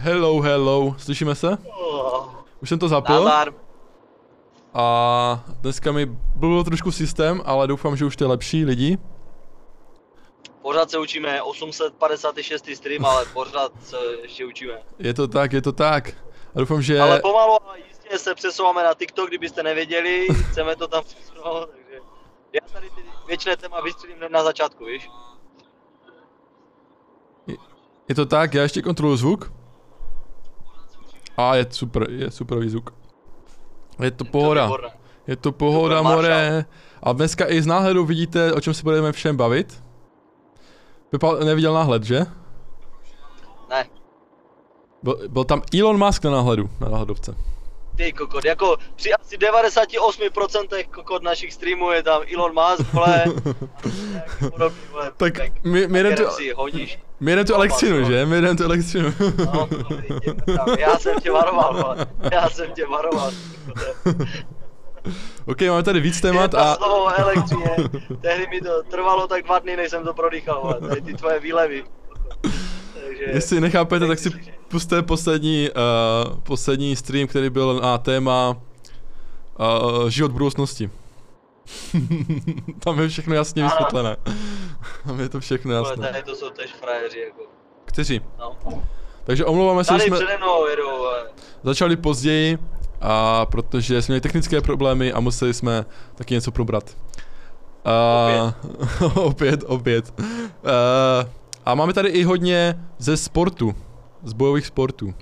Hello, hello, slyšíme se? Už jsem to zapil. A dneska mi byl trošku systém, ale doufám, že už to je lepší lidi. Pořád se učíme 856. stream, ale pořád se ještě učíme. Je to tak, je to tak. A doufám, že... Ale pomalu a jistě se přesouváme na TikTok, kdybyste nevěděli, chceme to tam přesunout, takže já tady ty věčné téma vystřelím na začátku, víš? Je to tak, já ještě kontroluji zvuk. A je super, je superový zvuk. Je to pohoda, je to pohoda, Super more. A dneska i z náhledu vidíte, o čem se budeme všem bavit. Pepa neviděl náhled, že? Ne, Byl, byl tam Elon Musk na náhledu, na náhledovce. Ty kokot, jako při asi 98% kokot našich streamů je tam Elon Musk, vole, nějaký podobný, vole, Tak my, my jdem tu, si honíš. my jdem tu elektřinu, že? My jdem tu elektřinu. No, já jsem tě varoval, vole. já jsem tě varoval. ok, máme tady víc témat a... slovo elektřině, tehdy mi to trvalo tak dva dny, než jsem to prodýchal, vole, tady ty tvoje výlevy. Takže... Jestli nechápete, tak si puste poslední, uh, poslední stream, který byl na téma uh, život budoucnosti. Tam je všechno jasně Ano. vysvětlené. Tam je to všechno jasné. tady to jsou tež frajeři, jako. Kteří? No. Takže omlouváme se, že jsme jedou, začali později, a protože jsme měli technické problémy a museli jsme taky něco probrat. Uh, opět, opět. Uh, a máme tady i hodně ze sportu, z bojových sportů.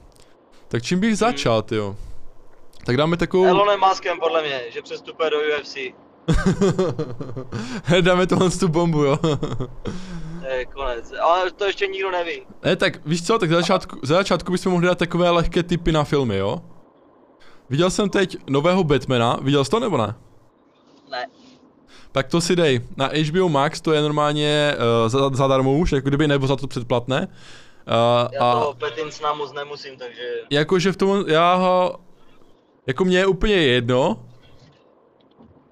Tak čím bych začal, tyjo? Tak dáme takovou... Elonem Muskem, podle mě, že přestupuje do UFC. dáme tohle tu bombu, jo. Je konec, ale to ještě nikdo neví. ne, tak víš co, tak za začátku, za začátku bychom mohli dát takové lehké typy na filmy, jo? Viděl jsem teď nového Batmana, viděl jsi to nebo ne? Ne. Tak to si dej. Na HBO Max to je normálně uh, za, zadarmo už, jako kdyby nebo za to předplatné. Uh, Já a toho Petinsna moc nemusím, takže... jakože v tom, já ho, jako mě je úplně jedno,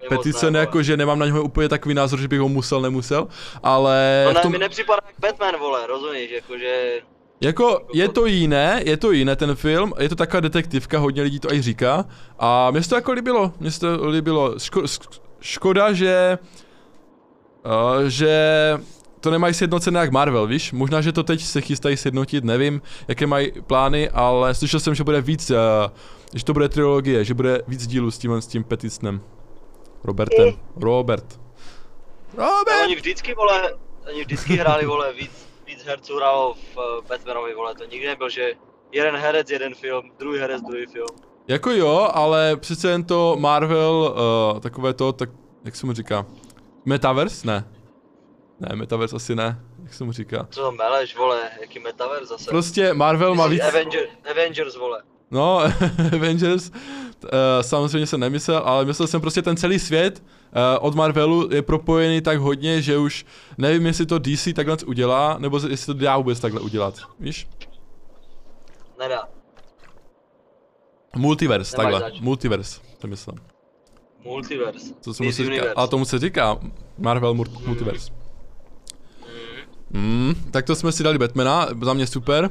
mě Petice ne, jako, že nemám na něho úplně takový názor, že bych ho musel, nemusel, ale To v ne, tom, mi nepřipadá jak Batman, vole, rozumíš, jakože... jako je to jiné, je to jiné ten film, je to taková detektivka, hodně lidí to i říká a mně se to jako líbilo, mně se to líbilo, Ško, škoda, že, uh, že to nemají sjednocené jak Marvel, víš? Možná, že to teď se chystají sjednotit, nevím, jaké mají plány, ale slyšel jsem, že bude víc, uh, že to bude trilogie, že bude víc dílů s tím, s tím Petisnem. Robertem. Robert. Robert! oni vždycky, vole, oni vždycky hráli, vole, víc, víc herců hrálo v uh, Batmanovi, vole, to nikdy nebyl, že jeden herec, jeden film, druhý herec, druhý film. Jako jo, ale přece jen to Marvel, uh, takové to, tak, jak se mu říká? Metaverse? Ne. Ne, Metaverse asi ne. Jak se mu říká? Co to meleš, vole, jaký metaverse zase. Prostě Marvel má víc... Avenger, Avengers, vole. No, Avengers, uh, samozřejmě jsem nemyslel, ale myslel jsem prostě ten celý svět uh, od Marvelu je propojený tak hodně, že už nevím, jestli to DC takhle udělá, nebo jestli to dá vůbec takhle udělat, víš? Nedá. Multiverse, Nemáš takhle, zač. multiverse, to myslím. Multiverse. To se mu Miss se říká, ale tomu se říká Marvel Multiverse. Mm. Mm, tak to jsme si dali Batmana, za mě super.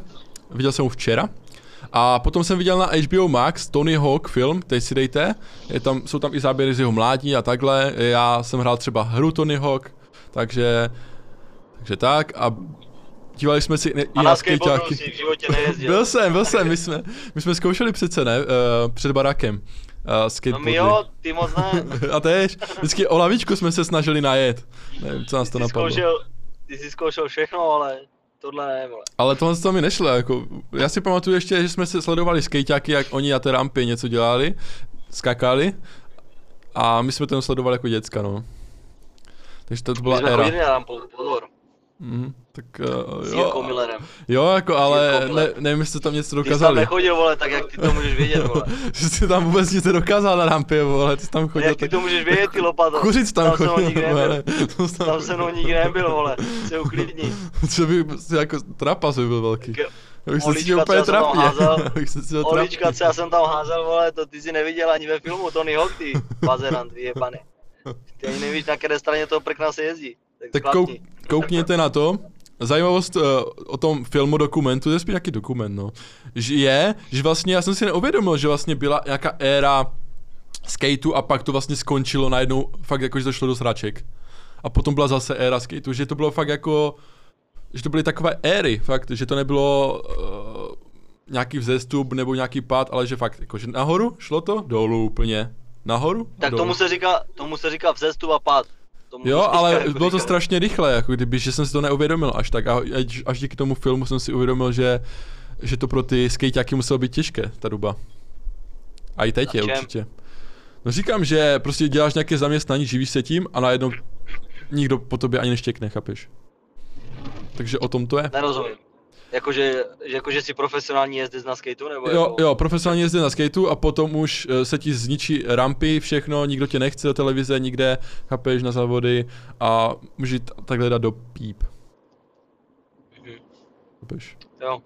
Viděl jsem ho včera. A potom jsem viděl na HBO Max Tony Hawk film, teď si dejte. Je tam, jsou tam i záběry z jeho mládí a takhle. Já jsem hrál třeba hru Tony Hawk, takže, takže tak. A dívali jsme si ne, i na skejťáky. si v životě nejezdil. Byl jsem, byl jsem, my jsme, my jsme zkoušeli přece, ne, uh, před barákem. Uh, No skateboardy. my jo, ty moc ne. A tež, vždycky o lavičku jsme se snažili najet. Nevím, co nás to Ty jsi napadlo. zkoušel, ty jsi zkoušel všechno, ale tohle ne, vole. Ale tohle to mi nešlo, jako, já si pamatuju ještě, že jsme se sledovali skejťáky, jak oni na té rampě něco dělali, skakali a my jsme to sledovali jako děcka, no. Takže to, to My byla jsme era. chodili na rampu, pozor, Mhm, tak uh, s jo, Millerem. jo, jako, ale ne, nevím, jestli tam něco Ty jsi tam dokázali. nechodil, vole, tak jak ty to můžeš vědět, vole. Že jsi tam vůbec nic nedokázal na rampě, vole, ty jsi tam chodil Jak ty tak... to můžeš vědět, ty lopato. Kuřic tam Tam chodil, nikdy vole. To jsem Tam se mnou nikdy nebyl, vole. Se uklidni. Co by, jako trapas by byl velký. Tak Já bych se cítil úplně tam trapně. Olička, co já jsem tam házel, vole, to ty si neviděl ani ve filmu Tony Hawk, ty bazerant, vyjebaný. Ty ani nevíš, na které straně toho prkna se jezdí. Tak kou, chlapni. Koukněte na to. zajímavost uh, o tom filmu dokumentu, to je spíš nějaký dokument, no, že je, že vlastně já jsem si neuvědomil, že vlastně byla nějaká éra skateu a pak to vlastně skončilo najednou, fakt jako, že to šlo do sraček. A potom byla zase éra skateu, že to bylo fakt jako, že to byly takové éry, fakt, že to nebylo uh, nějaký vzestup nebo nějaký pád, ale že fakt, jako, že nahoru šlo to, dolů úplně. Nahoru? Tak dolů. tomu se říká, tomu se říká vzestup a pád. Tomu Jo, ale jako bylo to strašně rychle, jako kdyby, že jsem si to neuvědomil až tak. A až, až díky tomu filmu jsem si uvědomil, že, že to pro ty skejťáky muselo být těžké, ta doba. A i teď Na je čem? určitě. No říkám, že prostě děláš nějaké zaměstnání, živíš se tím a najednou nikdo po tobě ani neštěkne, chápeš? Takže o tom to je. Nerozumím. Jakože, jakože jsi profesionální jezdec na skateu, nebo Jo, jako... jo, profesionálně jezdí na skateu a potom už eh, se ti zničí rampy, všechno, nikdo tě nechce do televize, nikde, chápeš, na závody a může t- takhle dát do píp, Mhm. chápeš? Jo,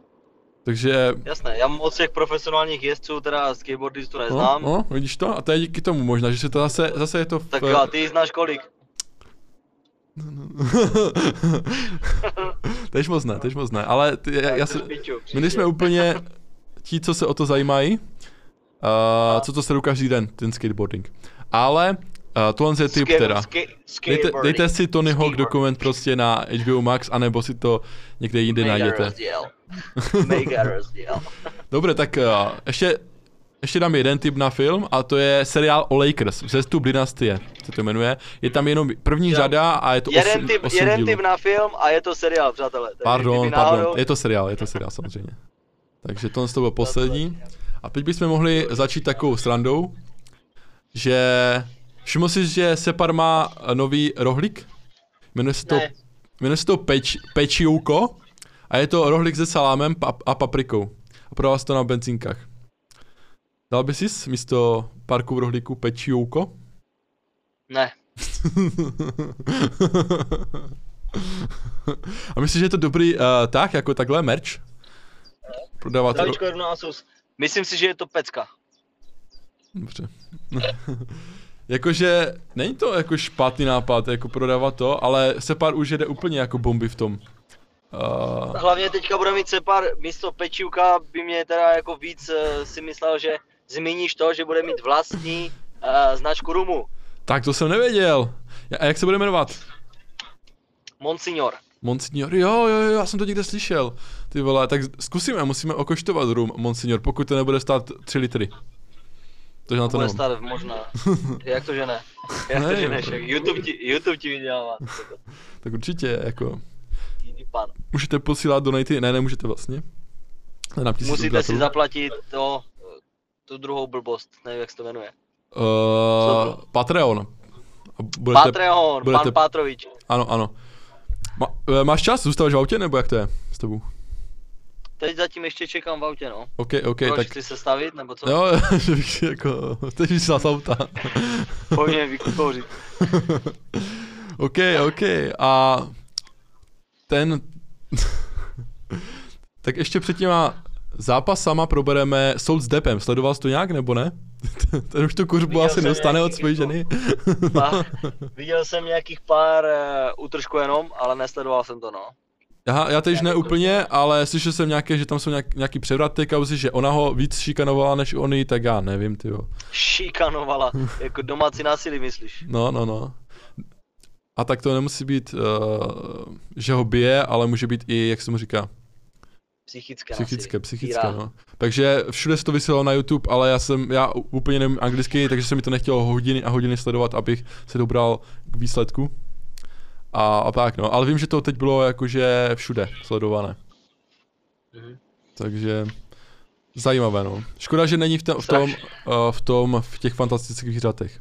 Takže, jasné. Já moc těch profesionálních jezdců, teda skateboardistů no, neznám. no, vidíš to? A to je díky tomu možná, že se to zase, zase je to v... Tak jo, a ty znáš kolik? tež moc ne, tež moc ne, ale ty, já, já se, my nejsme úplně ti, co se o to zajímají, uh, co to sledují každý den, ten skateboarding. Ale uh, tohle je typ teda. Dejte, dejte si Tony Hawk dokument prostě na HBO Max, anebo si to někde jinde Mega najděte. rozdíl. Mega rozdíl. Dobře, tak uh, ještě, ještě dám jeden tip na film a to je seriál o Lakers, Vzestup dynastie, se to jmenuje. Je tam jenom první Jo. řada a je to Jeden osm, typ, osm jeden dílů. typ na film a je to seriál, přátelé. Takže Pardon, pardon, náhodou- je to seriál, je to seriál samozřejmě. Takže tohle to bylo poslední. A teď bychom mohli začít takovou srandou, že všiml jsi, že Separ má nový rohlík? Jmenuje se to, Ne. jmenuje se to peč, pečiouko a je to rohlík se salámem a paprikou. A prodává se to na benzínkách. Dal bys si místo parku v rohlíku pečiouko? Ne, a myslíš, že je to dobrý uh, tak, jako takhle merch? Prodávat ro- Dalíčko jedno Asus. Myslím si, že je to pecka. Dobře. Jakože, není to jako špatný nápad, jako prodávat to, ale Separ už jede úplně jako bomby v tom. Uh, Hlavně teďka bude mít Separ místo pečivka, by mě teda jako víc eh, si myslel, že zmíníš to, že bude mít vlastní uh, značku rumu. tak to jsem nevěděl. A jak se bude jmenovat? Monsignor. Monsignor, jo, jo, jo, já jsem to někde slyšel. Ty vole, tak zkusíme, musíme okoštovat rum, Monsignor, pokud to nebude stát 3 litry. Takže na to Bude stát možná. Jak to, že ne? Jak to, Ne, že ne? Však YouTube ti, YouTube ti vydělává. Tak určitě, jako, Jiný pan. můžete posílat donaty, ne, nemůžete vlastně. Musíte si zaplatit to, tu druhou blbost, nevím jak se to jmenuje. Uh, Patreon. Budete, Patreon, budete- pan Pátrovič. Ano, ano. Ma, e, máš čas? Zůstáváš v autě, nebo jak to je s tebou? Teď zatím ještě čekám v autě, no. OK, OK, Proč, tak... chci se stavit, nebo co? Jo, že bych si jako... Teď jsi z auta. Pojď mě vykouřit. OK, OK. A ten... tak ještě před těma zápasama probereme soud s Depem. Sledoval jsi to nějak, nebo ne? ten už tu kuřbu Viděl asi jsem nedostane od své jako- ženy. Pa, viděl jsem nějakých pár uh, útržků jenom, ale nesledoval jsem to, no. Já, já teď ne úplně, ale slyšel jsem nějaké, že tam jsou nějak, nějaký převraty kauzy, že ona ho víc šikanovala než on jí, tak já nevím, ty jo. Šikanovala, jako domácí násilí, myslíš? No, no, no. A tak to nemusí být, uh, že ho bije, ale může být i, jak se mu říká, Psychické psychické, násilí. psychické, no. Takže všude se to vysílalo na YouTube, ale já jsem, já úplně nevím anglicky, takže se mi to nechtělo hodiny a hodiny sledovat, abych se dobral k výsledku. A, a tak, no. Ale vím, že to teď bylo jakože všude sledované. Mhm. Takže zajímavé, no. Škoda, že není v, te, v tom, uh, v tom, v těch fantastických zvířatech,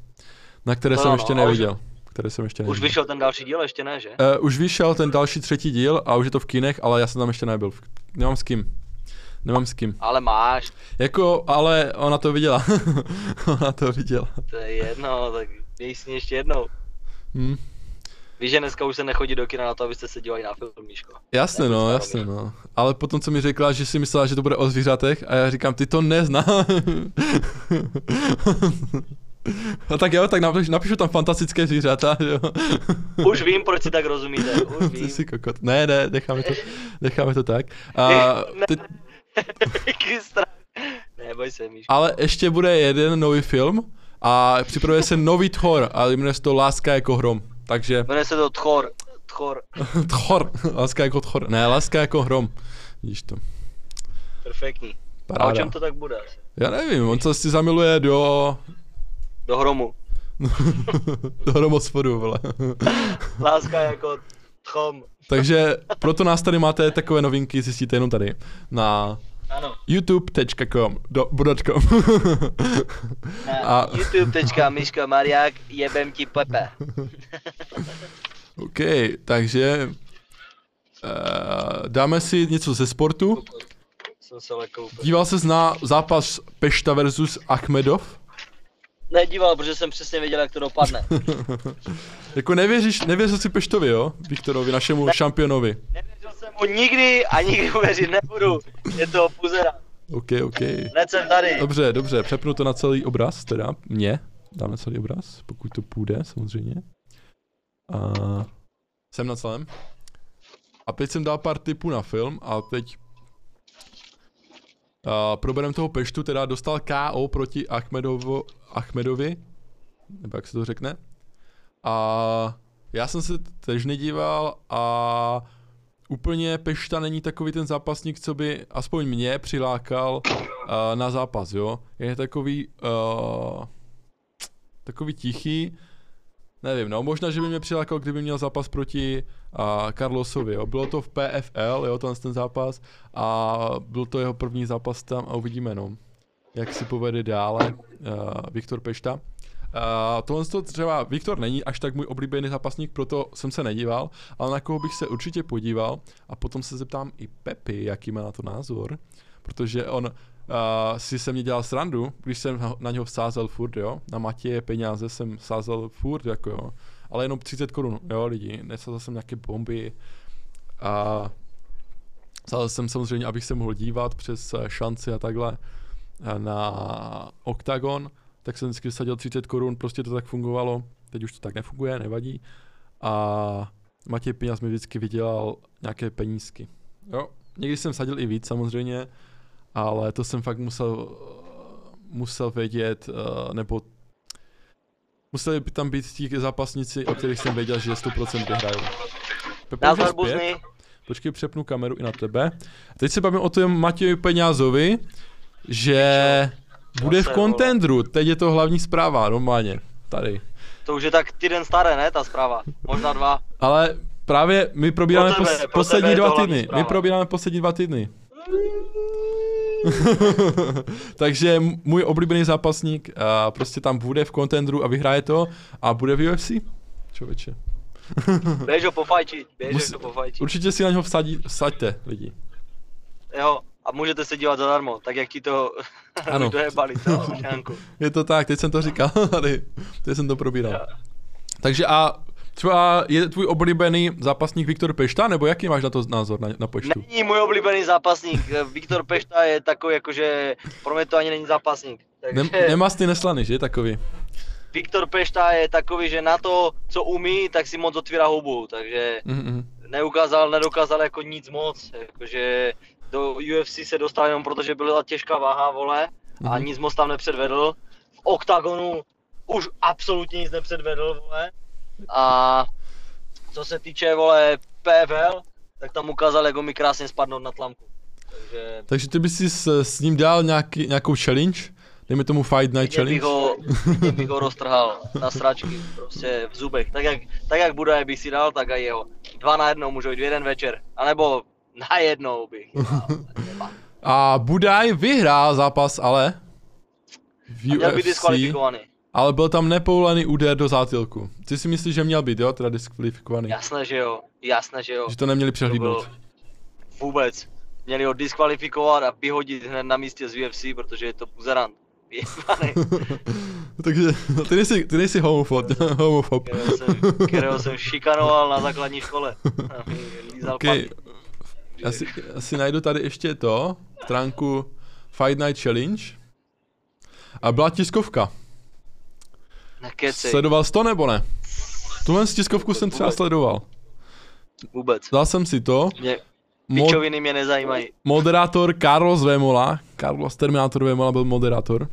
na které No, jsem no, ještě už- neviděl. Které jsem ještě Už neviděl. vyšel ten další díl, ještě ne, že? Uh, už vyšel ten další třetí díl a už je to v kinech, ale já jsem tam ještě nebyl. Nemám s kým. Nemám s kým. Ale máš, Jako, ale ona to viděla. ona to viděla. to je jedno, tak dej si ještě jednou. Hm. Víš, že dneska už se nechodí do kina na to, abyste se dívali na film, Míško. Jasně no, jasně no. Ale potom, co mi řekla, že si myslela, že to bude o zvířatech a já říkám, ty to nezná. No tak jo, tak napíšu, napíšu tam fantastické zvířata, jo. Už vím, proč si tak rozumíte, už Ty vím. jsi kokot. Ne, ne, necháme to, necháme to tak. A, strach. Neboj se, Míš. ale ještě bude jeden nový film a připravuje se nový Thor a jmenuje se to Láska jako hrom. Takže Jmenuje se to Thor. Thor. Thor, láska jako Thor, ne, láska jako hrom. Vidíš to, Perfektní. A o paráda. čem to tak bude asi? Já nevím, on se si zamiluje do, Do hromu. do hromosforu, vole. Láska jako tchom. Takže proto nás tady máte takové novinky, zjistíte jenom tady na Ano. youtube.com do. Na A- youtube.miška Mariák jebem ti Pepe. OK, takže uh, dáme si něco ze sportu. Se. Díval ses na zápas Pešta versus Achmedov? Nedíval, protože jsem přesně věděl, jak to dopadne. Jako nevěříš, nevěřil si Peštovi, jo? Viktorovi, našemu šampionovi. Nevěřil jsem mu nikdy a nikdy mu věřit nebudu. Je to puzera. OK, OK. Hned jsem tady. Dobře, dobře, přepnu to na celý obraz, teda mě. Dám na celý obraz, pokud to půjde, samozřejmě. A jsem na celém. A teď jsem dal pár tipů na film a teď uh, proberem toho Peštu, teda dostal KO proti Achmedovo, Achmedovi, nebo jak se to řekne. A já jsem se tež nedíval a úplně Pešta není takový ten zápasník, co by aspoň mě přilákal uh, na zápas, jo. Je takový, uh, takový tichý, nevím, no možná, že by mě přilákal, kdyby měl zápas proti uh, Carlosovi, jo. Bylo to v PFL, jo, ten, ten zápas a byl to jeho první zápas tam a uvidíme, no, jak si povede dále uh, Viktor Pešta. Uh, tohle to třeba Viktor není až tak můj oblíbený zápasník, proto jsem se nedíval, ale na koho bych se určitě podíval a potom se zeptám i Pepi, jaký má na to názor, protože on uh, si se mě dělal srandu, když jsem na- něho vsázel furt, jo, na Matěje peníze jsem vsázel furt, jako jo, ale jenom 30 korun, jo, lidi, nesázel jsem nějaké bomby. A sázel jsem samozřejmě, abych se mohl dívat přes eh, šanci a takhle eh, na Octagon, tak jsem vždycky vsadil 30 korun, prostě to tak fungovalo, teď už to tak nefunguje, nevadí. A Matěj Peněz mi vždycky vydělal nějaké penízky. Jo, někdy jsem sadil i víc samozřejmě, ale to jsem fakt musel, musel vědět, eh, nebo museli by tam být ti zápasníci, o kterých jsem věděl, že 100% vyhrajou. Buzny. Počkej, přepnu kameru i na tebe. Teď se bavím o tom Matěji Peňázovi, že bude v kontendru. Teď je to hlavní zpráva, normálně. Tady. To už je tak týden staré, ne, ta zpráva? Možná dva. Ale právě my probíráme Pro tebe, pos- pro poslední dva týdny. My probíráme poslední dva týdny. Takže můj oblíbený zápasník a prostě tam bude v kontendru a vyhraje to a bude v UFC. Čověče. Běž ho pofajčit, běž Musí- ho pofajčit. Určitě si na něho vsadí, vsaďte lidi. Jo, a můžete se dívat zadarmo, tak jak ti to Ano. dojebali šánku. Je to tak, teď jsem to říkal tady, teď jsem to probíral. Takže a třeba je tvůj oblíbený zápasník Viktor Pešta, nebo jaký máš na to názor na, na Peštu? Není můj oblíbený zápasník, Viktor Pešta je takový jakože, pro mě to ani není zápasník. Takže Nem, nemastný neslaný, že takový? Viktor Pešta je takový, že na to, co umí, tak si moc otvírá hubu, takže Mm-mm. neukázal, nedokázal jako nic moc, jakože do UFC se dostal jenom protože byla těžká váha, vole, a Mhm. nic moc tam nepředvedl. V OKTAGONu už absolutně nic nepředvedl, vole. A co se týče, vole, PFL, tak tam ukázal, jak mi krásně spadnout na tlamku. Takže Takže ty bys si s, s ním dal nějaký, nějakou challenge? Dejme tomu Fight Night viděl bych Challenge? ho, bych ho roztrhal na sračky, prostě v zubech. Tak jak, tak jak bude, bych si dal, tak a jeho. Dva na jednou můžou jít v jeden večer. A nebo na jednou bych. dal. A Budaj vyhrál zápas, ale v A měl být UFC, diskvalifikovaný. Ale byl tam nepovolený úder do zátilku. Ty si myslíš, že měl být, jo, teda diskvalifikovaný? Jasné, že jo. Jasné, že jo. Že to neměli přehlídnout. vůbec. Měli ho diskvalifikovat a vyhodit hned na místě z UFC, protože je to buzerant. Takže ty nejsi, ty nejsi homofob, homofob. kterého jsem, kterého jsem šikanoval na základní škole. Okay. Já si, já si najdu tady ještě to, stránku Fight Night Challenge. A byla tiskovka. Nekecej. Sledoval jsi to nebo ne? Tuhle tiskovku jsem třeba sledoval. Vůbec. Dal jsem si to. Mě, pičoviny mě nezajímají. moderátor Carlos Vemola, Carlos Terminator Vemola byl moderátor.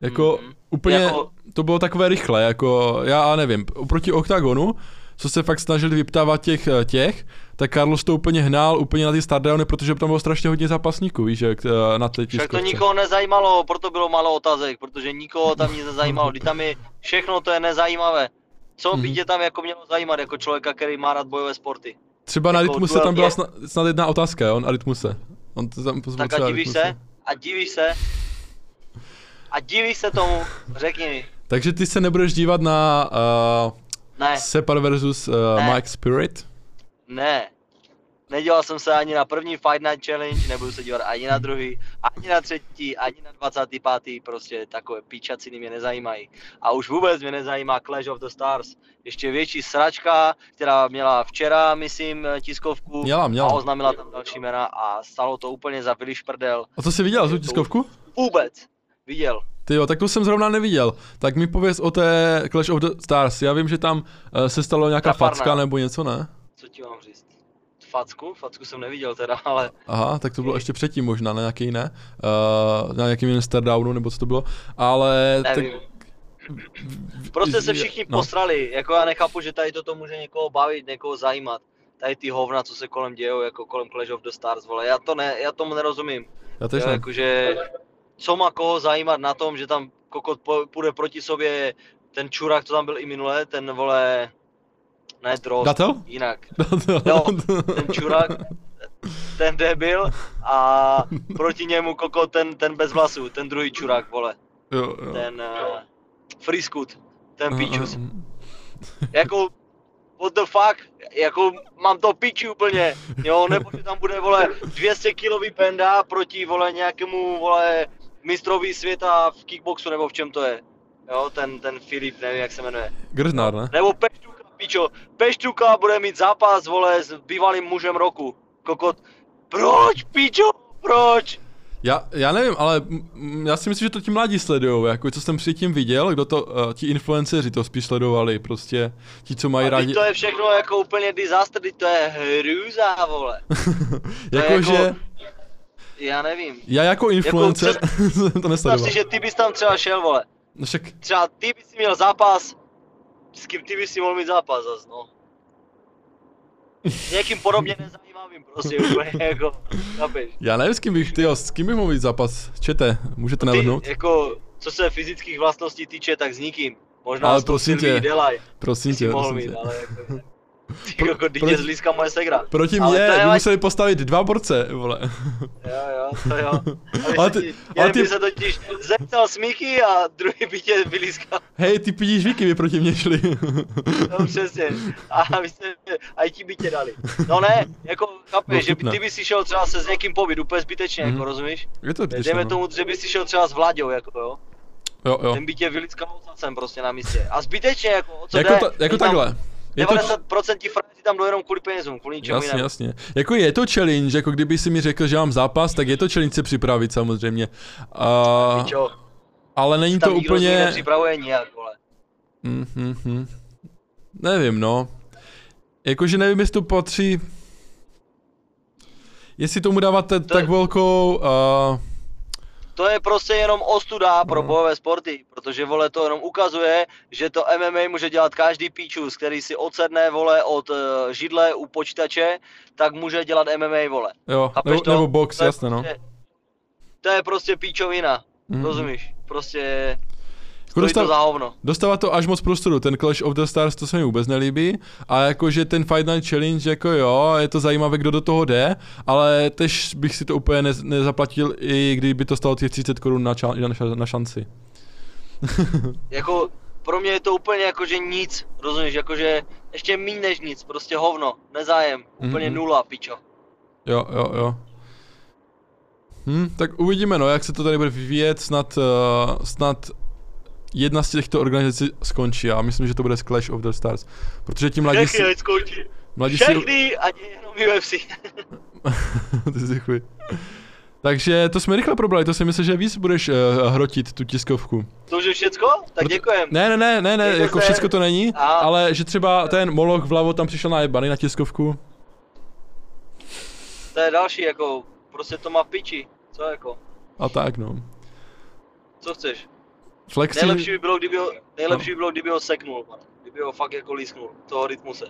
Jako Mhm. úplně, Jako- to bylo takové rychle, jako já nevím, oproti OKTAGONu, co se fakt snažili vyptávat těch, eh, těch, tak Carlos to úplně hnal, úplně na ty stardowny, protože tam bylo strašně hodně zápasníků, víš, jak eh, na té Však to nikoho nezajímalo, proto bylo málo otázek, protože nikoho tam nic nezajímalo. Kdy tam je všechno to je nezajímavé. Co by Mhm. tě tam jako mělo zajímat, jako člověka, který má rád bojové sporty? Třeba na jako Rytmuse duel tam byla snad, snad jedna otázka, jo, na Rytmuse. On to tam Tak a divíš Rytmuse. se? A divíš se? A divíš se tomu? Řekni mi. Takže ty se nebudeš dívat na uh, Ne, Separ versus uh, Ne. Mike Spirit? ne. Nedělal jsem se ani na první Fight Night Challenge, nebudu se dívat ani na druhý, ani na třetí, ani na 25. Prostě takové píčaciny mě nezajímají. A už vůbec mě nezajímá Clash of the Stars. Ještě větší sračka, která měla včera, myslím, tiskovku Měla, a měla. oznámila tam další jména a stalo to úplně za prdel. A to jsi viděl, tu tiskovku? Vůbec. Viděl. Ty jo, tak to jsem zrovna neviděl. Tak mi pověz o té Clash of the Stars. Já vím, že tam uh, se stalo nějaká Traparna. facka nebo něco, ne? Co ti mám říct? Facku? Facku jsem neviděl teda, ale Aha, tak to bylo ještě předtím možná, na nějaký jiné. Uh, na nějakým jiném Stardownu, nebo co to bylo. Ale... Tak, nevím. Prostě se všichni no. posrali, jako já nechápu, že tady toto může někoho bavit, někoho zajímat. Tady ty hovna, co se kolem dějou, jako kolem Clash of the Stars, vole, já to ne, já tomu nerozumím. Já tež Jo, ne. jakože, co má koho zajímat na tom, že tam kokot půjde proti sobě ten čurák, co tam byl i minule, ten vole, ne drost, Gatel? jinak. Jo, ten čurák, ten debil a proti němu kokot ten, ten bez vlasů, ten druhý čurák, vole, jo, jo. ten uh, Friskut, ten aha. Jako, what the fuck, jako mám to piči úplně, jo, nebo že tam bude, vole, 200 kilový penda proti, vole, nějakému, vole, mistrovi světa v kickboxu, nebo v čem to je. Jo, ten, ten Filip, nevím, jak se jmenuje. Grznár, ne? Nebo Peštuka, pičo, Peštuka bude mít zápas, vole, s bývalým mužem roku. Kokot, proč, pičo, proč? Já, já nevím, ale já si myslím, že to ti mladí sledujou, jako co jsem předtím viděl, kdo to, uh, ti influenceři to spíš sledovali, prostě ti, co mají A rádi, to je všechno jako úplně disaster, to je hrůza, vole. je jakože jako- Já nevím. já jako influencer jsem to nesledoval. si, že ty bys tam třeba šel, vole. No však, Třeba ty bys si měl zápas, s kým ty bys si mohl mít zápas zas, no. S někým podobně nezajímavým, prostě úplně jako, chápeš? já nevím s kým bych, tyjo, s kým bych mohl mít zápas, čete, můžete navrhnout? Ty, jako, co se fyzických vlastností týče, tak s nikým. Možná Ale prosím tě, Delaj, Prosím tě, prosím mít, tě. ale jako, Pro- jako, proč- je zlízka moje segra. Proti mně je museli postavit dva borce, vole. Jo, jo, to jo. Ale se ty- ale ty- se totiž zeptal smíchy a druhý by tě vylískal. Hej, ty pidíš víky by proti mně šli. No přesně. A vy jste, a i ti by tě dali. No ne, jako chápeš, že by ty by si šel třeba se s někým povíd, úplně zbytečně, Mhm. jako rozumíš? Je to zbytečné, Dejme no. tomu, že by si šel třeba s Vláďou, jako jo. Jo, jo. Ten by tě ocacem prostě na místě. A zbytečně, jako, o co Jako, jde? ta, jako Je tam takhle. Je to, 90% ti frajeři tam jdou jenom kvůli penězům, kvůli ničemu jasně, jinému. jasně. Jako je to challenge, jako kdyby si mi řekl, že mám zápas, tak je to challenge se připravit samozřejmě. Pičo, ale není tam to nikdo úplně... nepřipravuje nijak, vole. Mm, mm, mm. Nevím, no. Jakože nevím, jestli to patří... Jestli tomu dávat te- To tak velkou... Uh, To je prostě jenom ostuda pro No. bojové sporty, protože vole to jenom ukazuje, že to MMA může dělat každý píčus, který si odsedne vole od uh, židle u počítače, tak může dělat MMA vole. jo, Chápeš nebo, to? nebo box, To je jasně, no. prostě- To je prostě píčovina, Mhm. rozumíš? Prostě Jako stojí to dostav- za hovno. Dostává to až moc prostoru, ten Clash of the Stars, to se mi vůbec nelíbí. A jakože ten Fight Night Challenge, jako jo, je to zajímavé, kdo do toho jde, ale tež bych si to úplně ne- nezaplatil, i kdyby to stalo těch 30 korun na, ča- na, na šanci. Jako pro mě je to úplně jako že nic, rozumíš? Jakože ještě míň než nic, prostě hovno, nezájem, úplně Mhm. nula, pičo. Jo, jo, jo. Hm, tak uvidíme, no, jak se to tady bude vyvíjet, snad, uh, snad jedna z těchto organizací skončí a myslím, že to bude z Clash of the Stars. Protože ti mladí si, skončí. mladí si, Všechny, ať je jenom UFC. ty si chuj. Takže to jsme rychle probrali, to si myslím, že víc budeš uh, hrotit tu tiskovku. To už je všecko? Tak děkujem. Ne, ne, ne, ne, ne, jako se. všecko to není, A- ale že třeba ten Moloch vlavo tam přišel na jebany na tiskovku. To je další, jako, prostě to má piči. Co jako? A tak no. Co chceš? Flexi, Nejlepší by bylo, kdyby ho, nejlepší by bylo, kdyby ho seknul, pane. Kdyby ho fakt jako lísknul, toho rytmuse.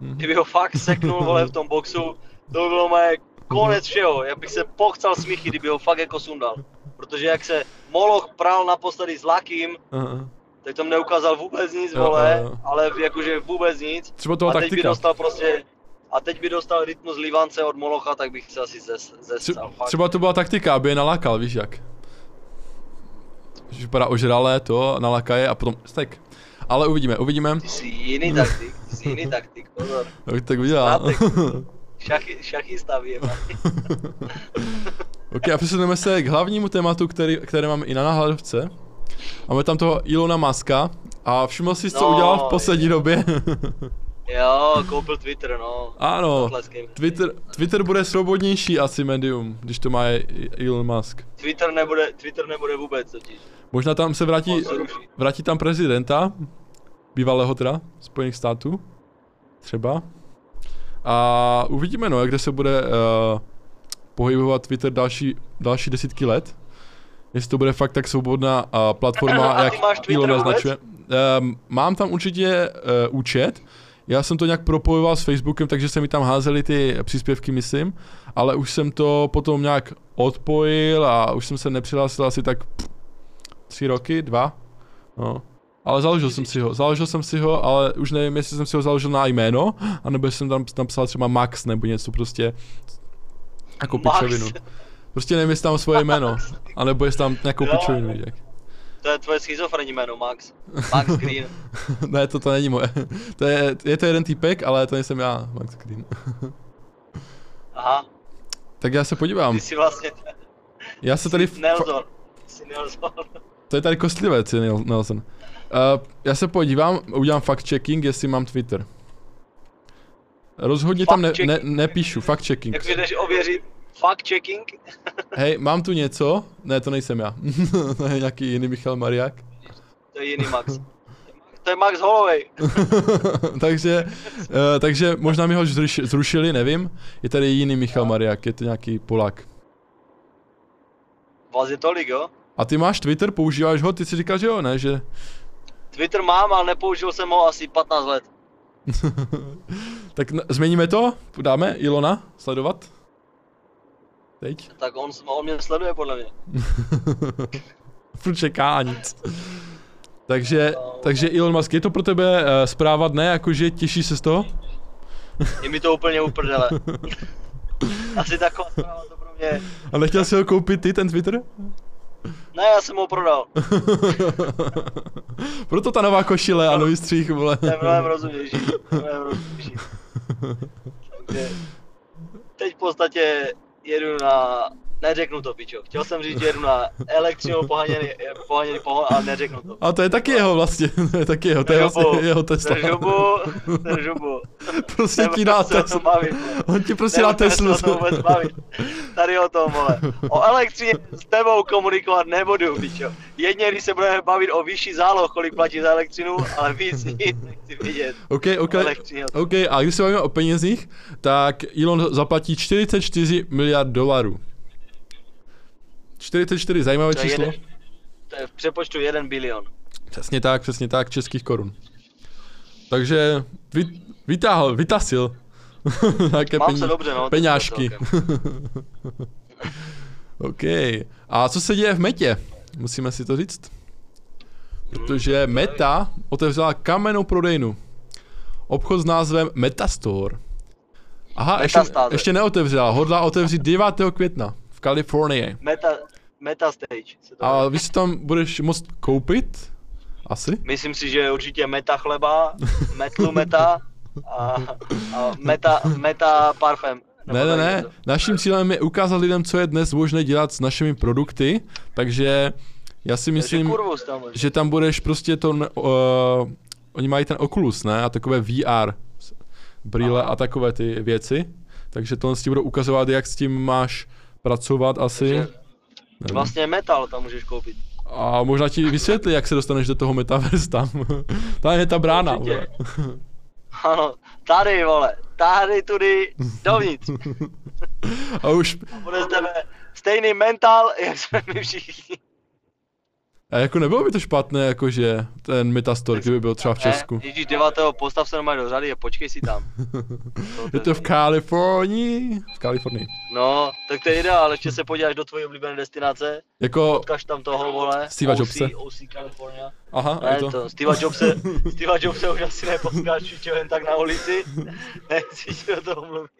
Mhm. Kdyby ho fakt seknul, vole, v tom boxu, to by bylo moje konec všeho. Já bych se pochcal smíchy, kdyby ho fakt jako sundal. Protože jak se Moloch pral naposledy s Lakým, Aha. tak tam neukázal vůbec nic, vole, jo. ale jakože vůbec nic. třeba toho a teď by dostal prostě, a teď by dostal rytmus Livance od Molocha, tak bych se asi zes, zescal. Tře- fakt. třeba to byla taktika, aby je nalákal, víš jak. Že vypadá ožralé to, naláká je a potom stek. Ale uvidíme, uvidíme. Ty jsi jiný taktik, ty jsi jiný taktik, pozor. Jak tak udělá. Šachy, šachista vyjeba. ok, a přesuneme se k hlavnímu tématu, který, které máme i na náhledovce. Máme tam toho Ilona Maska. A všiml jsi, co No, udělal v poslední době? Jo, koupil Twitter, no. ano. Twitter, Twitter bude svobodnější asi medium, když to má Elon Musk. Twitter nebude, Twitter nebude vůbec totiž. Možná tam se vrátí, vrátí tam prezidenta, bývalého teda, Spojených států, třeba. A uvidíme no, jak kde se bude uh, pohybovat Twitter další, další desítky let. Jestli to bude fakt tak svobodná uh, platforma, A jak Elon naznačuje. Um, mám tam určitě uh, účet, já jsem to nějak propojoval s Facebookem, takže se mi tam házely ty příspěvky, myslím, ale už jsem to potom nějak odpojil a už jsem se nepřihlásil asi tak pff, tři roky, dva, no. Ale založil jsem si ho, založil jsem si ho, ale už nevím, jestli jsem si ho založil na jméno, anebo jsem tam napsal třeba Max nebo něco prostě jako Max. pičovinu. Prostě nevím, jestli tam svoje jméno, anebo jestli tam nějakou pičovinu, jak. To je tvoje schizofrenní jméno, Max. Max Green. ne, to, to není moje. To je, je to jeden týpek, ale to nejsem já, Max Green. Aha, tak já se podívám. ty jsi vlastně Já se tady... Ty jsi Nelson. To je tady kostlivec, je Nel- Nelson. Uh, já se podívám, udělám fact checking, jestli mám Twitter. Rozhodně tam ne, Fact ne, nepíšu, fact checking. Jak jdeš ověřit fact checking? Hej, mám tu něco? Ne, to nejsem já. to je nějaký jiný Michal Mariák. To je jiný Max. To je Max Holloway. takže, uh, takže možná mi ho zruši, zrušili, nevím. Je tady jiný Michal Mariák, je to nějaký Polák. Vás je tolik, jo? A ty máš Twitter, používáš ho? Ty si říkal, že jo, ne? Že... Twitter mám, ale nepoužil jsem ho asi 15 let. tak změníme to? Dáme Ilona sledovat? Teď? Tak on, on mě sleduje podle mě. Furt čeká a nic. Takže, takže Elon Musk, je to pro tebe uh, zpráva dne, jakože těší se z toho? Je mi to úplně uprdele. Asi taková zpráva to pro mě. A nechtěl si ho koupit ty, ten Twitter? Ne, já jsem ho prodal. Proto ta nová košile a nový střih, vole. To je mnohem rozumnější. Mnohem rozumnější. Takže teď v podstatě jedu na... Neřeknu to, pičo. Chtěl jsem říct, že jedu na elektřinou poháněný, poháněný pohon, ale neřeknu to. A to je taky jeho vlastně, to je taky jeho, to je vlastně jeho Tesla. Držubu, držubu. Prostě ti dá Tesla. On ti prostě dá Teslu. Tady o tom, vole. O elektřině s tebou komunikovat nebudu, pičo. Jedně, když se budeme bavit o vyšší záloh, kolik platí za elektřinu, ale víc nic nechci vidět. OK, OK. OK, a když se bavíme o penězích, tak Elon zaplatí 44 miliard dolarů. 44, zajímavé To číslo. jeden, to je v přepočtu 1 bilion. Přesně tak, přesně tak, českých korun. Takže vy, vytáhl, vytasil. Nějaké Mám peníze, se dobře, no. peňážky. OK. A co se děje v Metě? Musíme si to říct. Protože Meta otevřela kamennou prodejnu. Obchod s názvem Metastore. Aha, ještě, ještě neotevřela, hodlá otevřít 9. května v Kalifornii. Meta, meta stage. Se to A vy si tam budeš moct koupit? Asi? Myslím si, že určitě meta chleba, metlu meta a, a meta, meta parfém. Ne, ne, ne. Naším cílem je ukázat lidem, co je dnes možné dělat s našimi produkty, takže já si myslím, kurvus tam že tam budeš prostě to, uh, oni mají ten Oculus, ne, a takové VR brýle Aha. a takové ty věci, takže tohle ti budou ukazovat, jak s tím máš pracovat asi. Takže. Vlastně metal tam můžeš koupit. A možná ti vysvětlí, jak se dostaneš do toho metaverse tam. tam je ta brána. Určitě. vole. Ano, tady vole, tady tudy, dovnitř. A už, Bude z tebe stejný mental, jak jsme my všichni. A jako nebylo by to špatné, jakože ten Metastore, kdyby byl třeba v Česku. Ne, Ježíš, devatého, postav se normálně do řady a počkej si tam. Je to v Kalifornii? V Kalifornii. No, tak to je ideál, ještě se podíváš do tvojí oblíbené destinace, Jako, potkáš tam toho vole, Steva OC, Jobse. OC California. aha, Ne, to. to, Steva Jobse, Steva Jobse už asi nepotkáš určitě jen tak na ulici. Nechci do toho mluvit.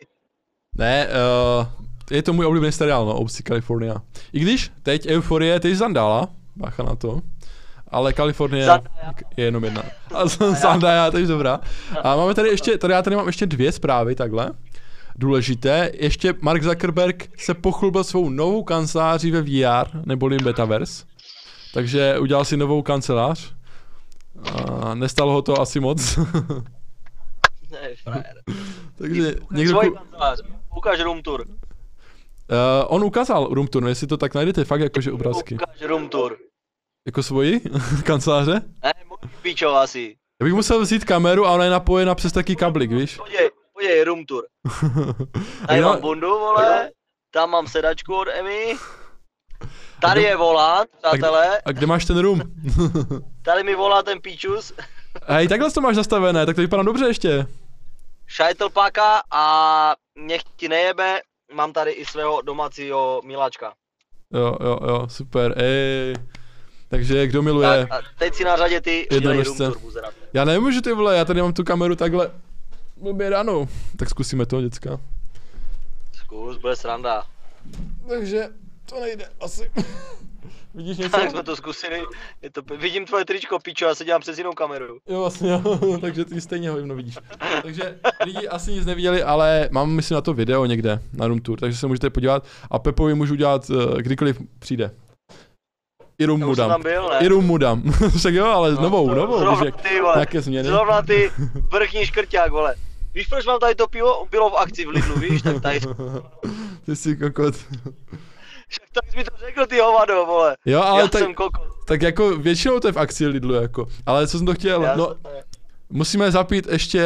Ne, uh, je to můj oblíbený seriál, no, OC California. I když teď Euforie, teď Zandala, bacha na to. Ale Kalifornie Zendaya. je jenom jedna. A Zandaya, to je dobrá. A máme tady ještě, tady já tady mám ještě dvě zprávy takhle. Důležité, ještě Mark Zuckerberg se pochlubil svou novou kanceláří ve VR, neboli Metaverse. Takže udělal si novou kancelář. A nestalo ho to asi moc. Ne. Takže někdo... Svoji kancelář, ukáž room tour. Uh, on ukázal room tour, no, jestli to tak najdete, fakt jakože obrázky. Ukáž room tour. Jako svoji kanceláře? Ne, můj píčo asi. Já bych musel vzít kameru a ona je napojena přes taký kablik, víš? Podívej, podívej, room tour. Tady mám bundu, vole, tam mám sedačku od Emy. Tady je volant, přátelé, A kde máš ten room? tady mi volá ten píčus, Hej, takhle to máš nastavené, tak to vypadá dobře ještě. šajtel paka a nech ti nejebe, mám tady i svého domácího miláčka. Jo, jo, jo, super, ej. Takže kdo miluje, Tak a teď si na řadě ty Jednorožce. já nemůžu ty vole, já tady mám tu kameru takhle blbě ranou. Tak zkusíme to, děcka. Zkus, bude sranda. Takže to nejde asi. Vidíš něco? Tak jsme to zkusili, je to, vidím tvoje tričko, pičo, já se dělám přes jinou kameru. Jo, vlastně jo, takže ty stejně ho no vidíš. Takže lidi asi nic neviděli, ale mám myslím na to video někde na Room Tour, takže se můžete podívat a Pepovi můžu dělat uh, kdykoliv přijde. I Room Já mu dám. byl? I Room mu dám. Však jo, ale No, novou, to- novou, víš zrovna jak, ty, vole. nějaké změny. Zrovna ty vrchní škrťák, vole. Víš, proč mám tady to pivo? Bylo v akci v Lidlu, víš? Tak tady, Ty jsi kokot. Však tak jsi mi to řekl, ty hovado, vole. Jo, ale Já tak, jsem kokot. tak jako většinou to je v akci Lidlu jako. Ale co jsem to chtěl, Já no musíme zapít ještě,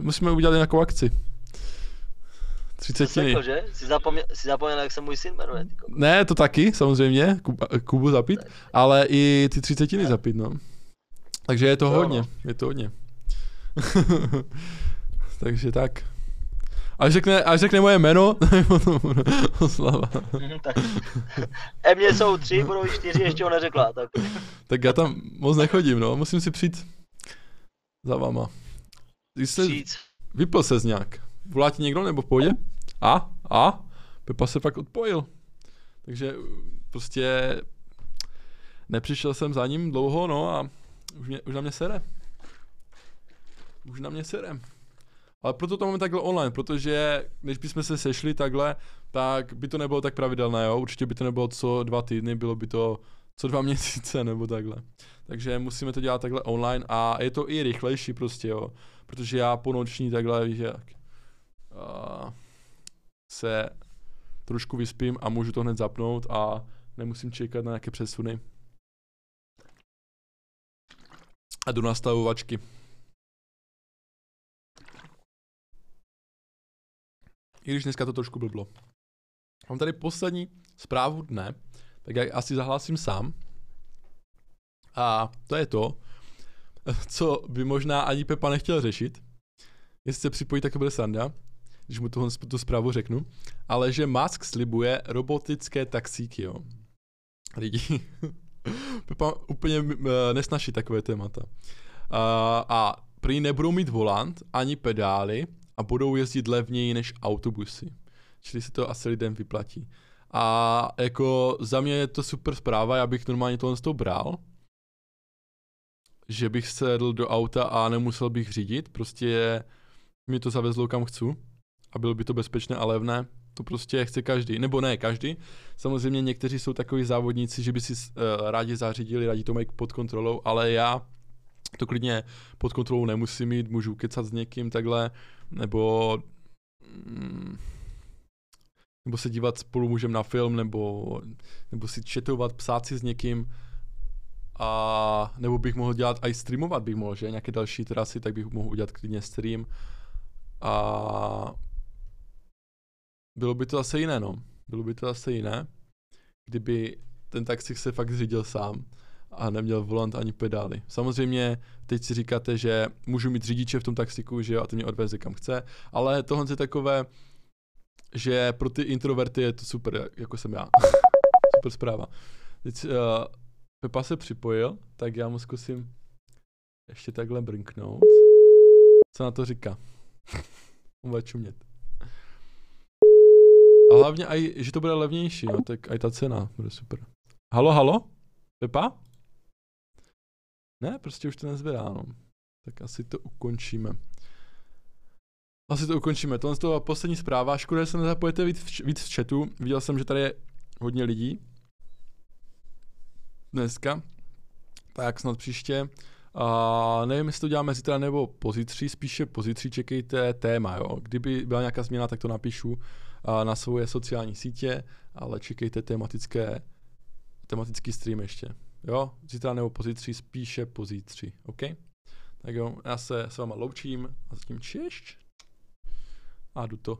musíme udělat nějakou akci. To Třicetiny. řekl, že? Jsi zapomněl, jsi zapomněl, jak se můj syn jmenuje. Ne, to taky, samozřejmě, Kuba, Kubu zapít, ale i ty třicetiny zapít, no. Takže je to Jo, hodně, no. je to hodně. Takže tak. Až řekne, až řekne moje jméno, oslava. Tak. E mě jsou tři, budou čtyři, ještě ho neřekla, tak. Tak já tam moc nechodím, no, musím si přijít za vama. Ty jsi, Říct. vypl ses nějak. Volá ti někdo nebo v pohodě? A? A? Pepa se pak odpojil. Takže uh, prostě nepřišel jsem za ním dlouho, no a už, mě, už na mě sere. Už na mě sere. Ale proto to máme takhle online, protože když bychom se sešli takhle, tak by to nebylo tak pravidelné, jo? Určitě by to nebylo co dva týdny, bylo by to co dva měsíce nebo takhle. Takže musíme to dělat takhle online a je to i rychlejší prostě, jo. Protože já po noční takhle, víš jak, a se trošku vyspím a můžu to hned zapnout a nemusím čekat na nějaké přesuny. A do nastavovačky. I když dneska to trošku blblo. Mám tady poslední zprávu dne, tak já asi zahlásím sám. A to je to, co by možná ani Pepa nechtěl řešit. Jestli se připojí, tak to bude sanda, když mu tohle, tu zprávu řeknu. Ale že Musk slibuje robotické taxíky, jo. Lidi. Pepa úplně nesnaší takové témata. A, a prý nebudou mít volant ani pedály a budou jezdit levněji než autobusy. Čili se to asi lidem vyplatí. A jako za mě je to super zpráva, já bych normálně tohle z toho bral, že bych sedl do auta a nemusel bych řídit, prostě mi to zavezlo kam chci a bylo by to bezpečné a levné, to prostě chce každý, nebo ne každý, samozřejmě někteří jsou takový závodníci, že by si uh, rádi zařídili, rádi to mají pod kontrolou, ale já to klidně pod kontrolou nemusím mít, můžu kecat s někým takhle, nebo mm, nebo se dívat spolu můžeme na film, nebo, nebo si chatovat, psát si s někým, a nebo bych mohl dělat i streamovat bych mohl, že? Nějaké další trasy, tak bych mohl udělat klidně stream. A bylo by to zase jiné, no. Bylo by to zase jiné, kdyby ten taxík se fakt řídil sám a neměl volant ani pedály. Samozřejmě teď si říkáte, že můžu mít řidiče v tom taxiku, že jo, a ty mě odveze kam chce, ale tohle je takové, že pro ty introverty je to super, jako jsem já. super zpráva. Teď uh, Pepa se připojil, tak já mu zkusím ještě takhle brnknout. Co na to říká? Bude čumět. A hlavně, aj, že to bude levnější, no, tak aj ta cena bude super. Halo, halo? Pepa? Ne, prostě už to nezvedá, no. Tak asi to ukončíme. Asi to ukončíme. Tohle je poslední zpráva. Škoda, že se nezapojete víc víc v chatu. Viděl jsem, že tady je hodně lidí. Dneska. Tak snad příště. A nevím, jestli to děláme zítra nebo pozítří, spíše pozítří čekejte téma, jo. Kdyby byla nějaká změna, tak to napíšu na svoje sociální sítě, ale čekejte tematické, tematický stream ještě. Jo, zítra nebo pozítří, spíše pozítří, OK? Tak jo, já se s váma loučím a zatím češť a jdu to